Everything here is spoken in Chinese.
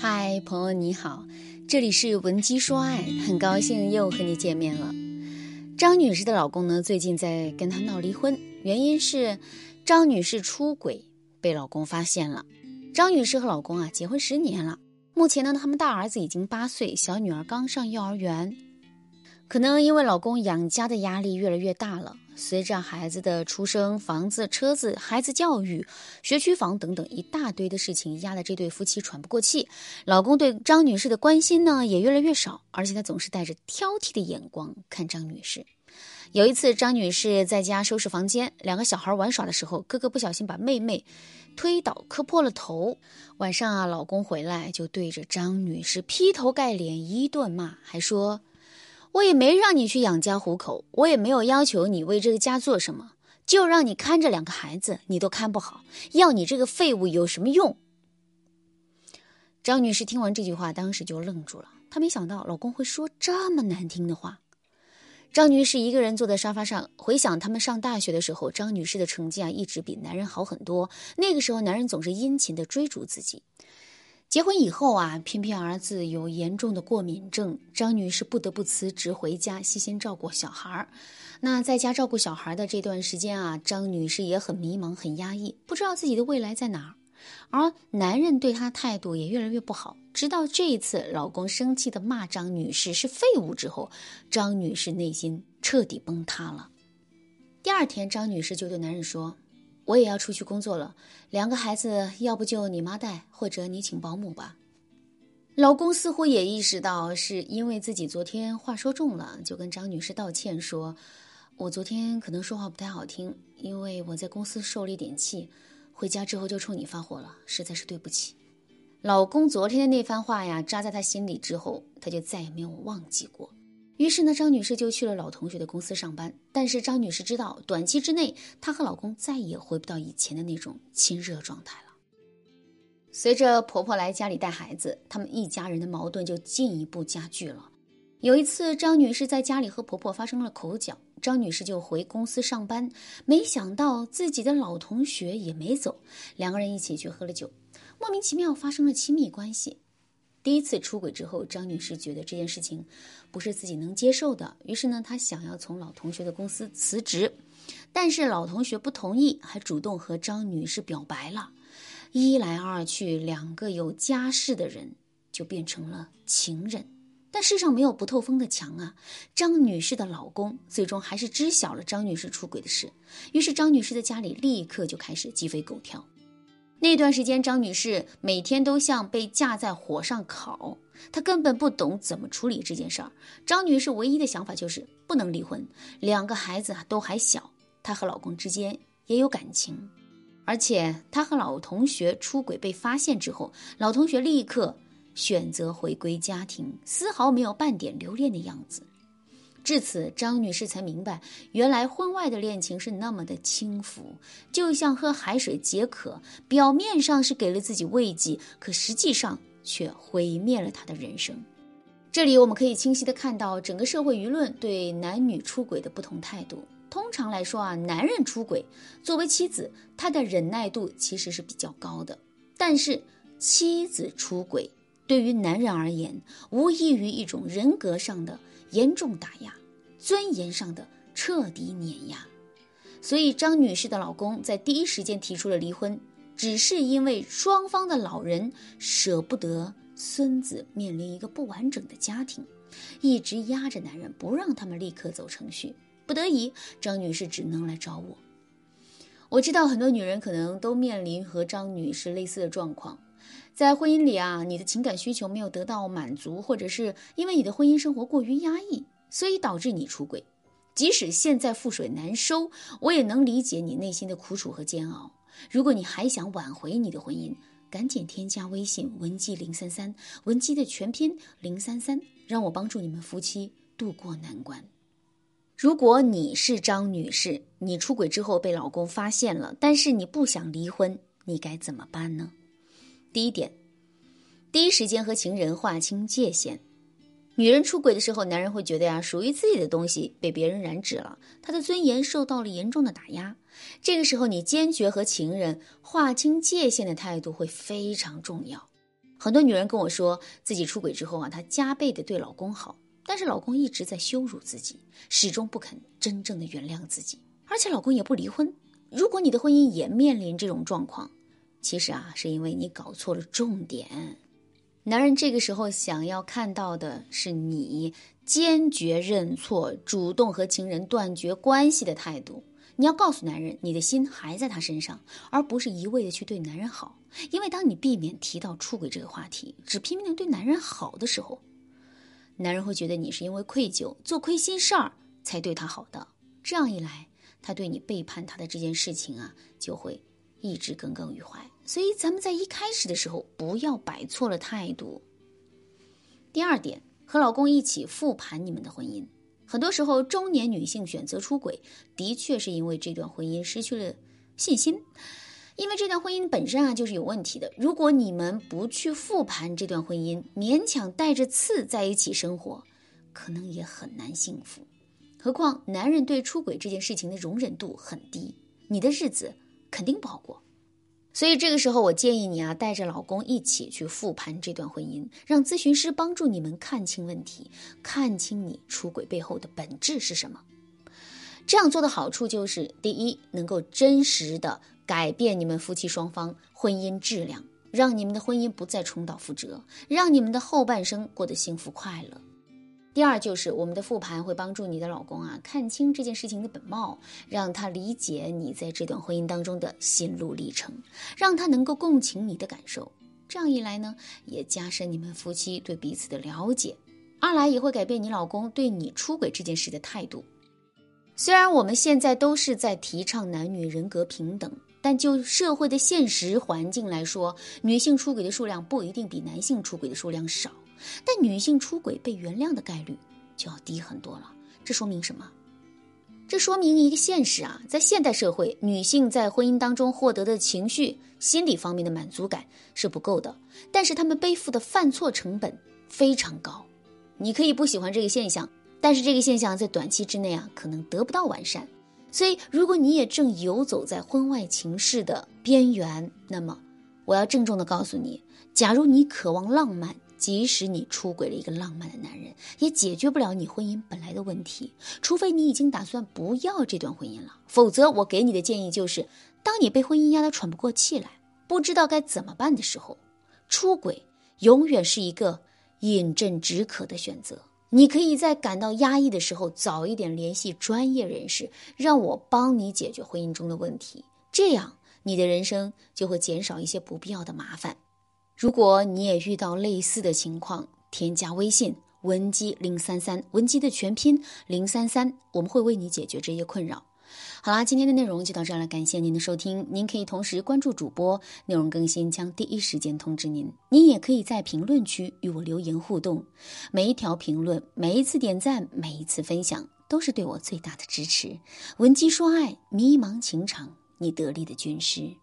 嗨，朋友你好，这里是文姬说爱，很高兴又和你见面了。张女士的老公呢，最近在跟她闹离婚，原因是张女士出轨被老公发现了。张女士和老公啊结婚十年了，目前呢，他们大儿子已经八岁，小女儿刚上幼儿园。可能因为老公养家的压力越来越大了，随着孩子的出生，房子、车子、孩子教育、学区房等等一大堆的事情压得这对夫妻喘不过气。老公对张女士的关心呢也越来越少，而且他总是带着挑剔的眼光看张女士。有一次，张女士在家收拾房间，两个小孩玩耍的时候，哥哥不小心把妹妹推倒，磕破了头。晚上啊，老公回来就对着张女士劈头盖脸一顿骂，还说。我也没让你去养家糊口，我也没有要求你为这个家做什么，就让你看着两个孩子，你都看不好，要你这个废物有什么用？张女士听完这句话，当时就愣住了，她没想到老公会说这么难听的话。张女士一个人坐在沙发上，回想他们上大学的时候，张女士的成绩啊一直比男人好很多，那个时候男人总是殷勤的追逐自己。结婚以后啊，偏偏儿子有严重的过敏症，张女士不得不辞职回家悉心照顾小孩儿。那在家照顾小孩的这段时间啊，张女士也很迷茫、很压抑，不知道自己的未来在哪儿。而男人对她态度也越来越不好。直到这一次，老公生气的骂张女士是废物之后，张女士内心彻底崩塌了。第二天，张女士就对男人说。我也要出去工作了，两个孩子要不就你妈带，或者你请保姆吧。老公似乎也意识到是因为自己昨天话说重了，就跟张女士道歉说：“我昨天可能说话不太好听，因为我在公司受了一点气，回家之后就冲你发火了，实在是对不起。”老公昨天的那番话呀，扎在他心里之后，他就再也没有忘记过。于是呢，张女士就去了老同学的公司上班。但是张女士知道，短期之内她和老公再也回不到以前的那种亲热状态了。随着婆婆来家里带孩子，他们一家人的矛盾就进一步加剧了。有一次，张女士在家里和婆婆发生了口角，张女士就回公司上班，没想到自己的老同学也没走，两个人一起去喝了酒，莫名其妙发生了亲密关系。第一次出轨之后，张女士觉得这件事情不是自己能接受的，于是呢，她想要从老同学的公司辞职，但是老同学不同意，还主动和张女士表白了。一来二去，两个有家室的人就变成了情人。但世上没有不透风的墙啊！张女士的老公最终还是知晓了张女士出轨的事，于是张女士的家里立刻就开始鸡飞狗跳。那段时间，张女士每天都像被架在火上烤，她根本不懂怎么处理这件事儿。张女士唯一的想法就是不能离婚，两个孩子都还小，她和老公之间也有感情，而且她和老同学出轨被发现之后，老同学立刻选择回归家庭，丝毫没有半点留恋的样子。至此，张女士才明白，原来婚外的恋情是那么的轻浮，就像喝海水解渴，表面上是给了自己慰藉，可实际上却毁灭了她的人生。这里我们可以清晰的看到整个社会舆论对男女出轨的不同态度。通常来说啊，男人出轨，作为妻子，他的忍耐度其实是比较高的；但是妻子出轨，对于男人而言，无异于一种人格上的严重打压。尊严上的彻底碾压，所以张女士的老公在第一时间提出了离婚，只是因为双方的老人舍不得孙子面临一个不完整的家庭，一直压着男人不让他们立刻走程序。不得已，张女士只能来找我。我知道很多女人可能都面临和张女士类似的状况，在婚姻里啊，你的情感需求没有得到满足，或者是因为你的婚姻生活过于压抑。所以导致你出轨，即使现在覆水难收，我也能理解你内心的苦楚和煎熬。如果你还想挽回你的婚姻，赶紧添加微信文姬零三三，文姬的全拼零三三，让我帮助你们夫妻渡过难关。如果你是张女士，你出轨之后被老公发现了，但是你不想离婚，你该怎么办呢？第一点，第一时间和情人划清界限。女人出轨的时候，男人会觉得呀，属于自己的东西被别人染指了，他的尊严受到了严重的打压。这个时候，你坚决和情人划清界限的态度会非常重要。很多女人跟我说自己出轨之后啊，她加倍的对老公好，但是老公一直在羞辱自己，始终不肯真正的原谅自己，而且老公也不离婚。如果你的婚姻也面临这种状况，其实啊，是因为你搞错了重点。男人这个时候想要看到的是你坚决认错、主动和情人断绝关系的态度。你要告诉男人，你的心还在他身上，而不是一味的去对男人好。因为当你避免提到出轨这个话题，只拼命的对男人好的时候，男人会觉得你是因为愧疚、做亏心事儿才对他好的。这样一来，他对你背叛他的这件事情啊，就会一直耿耿于怀。所以，咱们在一开始的时候不要摆错了态度。第二点，和老公一起复盘你们的婚姻。很多时候，中年女性选择出轨，的确是因为这段婚姻失去了信心，因为这段婚姻本身啊就是有问题的。如果你们不去复盘这段婚姻，勉强带着刺在一起生活，可能也很难幸福。何况，男人对出轨这件事情的容忍度很低，你的日子肯定不好过。所以这个时候，我建议你啊，带着老公一起去复盘这段婚姻，让咨询师帮助你们看清问题，看清你出轨背后的本质是什么。这样做的好处就是：第一，能够真实的改变你们夫妻双方婚姻质量，让你们的婚姻不再重蹈覆辙，让你们的后半生过得幸福快乐。第二就是我们的复盘会帮助你的老公啊看清这件事情的本貌，让他理解你在这段婚姻当中的心路历程，让他能够共情你的感受。这样一来呢，也加深你们夫妻对彼此的了解；二来也会改变你老公对你出轨这件事的态度。虽然我们现在都是在提倡男女人格平等，但就社会的现实环境来说，女性出轨的数量不一定比男性出轨的数量少。但女性出轨被原谅的概率就要低很多了，这说明什么？这说明一个现实啊，在现代社会，女性在婚姻当中获得的情绪、心理方面的满足感是不够的，但是她们背负的犯错成本非常高。你可以不喜欢这个现象，但是这个现象在短期之内啊，可能得不到完善。所以，如果你也正游走在婚外情事的边缘，那么我要郑重的告诉你，假如你渴望浪漫。即使你出轨了一个浪漫的男人，也解决不了你婚姻本来的问题。除非你已经打算不要这段婚姻了，否则我给你的建议就是：当你被婚姻压得喘不过气来，不知道该怎么办的时候，出轨永远是一个饮鸩止渴的选择。你可以在感到压抑的时候，早一点联系专业人士，让我帮你解决婚姻中的问题。这样，你的人生就会减少一些不必要的麻烦。如果你也遇到类似的情况，添加微信文姬零三三，文姬的全拼零三三，我们会为你解决这些困扰。好啦，今天的内容就到这儿了，感谢您的收听。您可以同时关注主播，内容更新将第一时间通知您。您也可以在评论区与我留言互动，每一条评论、每一次点赞、每一次分享，都是对我最大的支持。文姬说爱，迷茫情场，你得力的军师。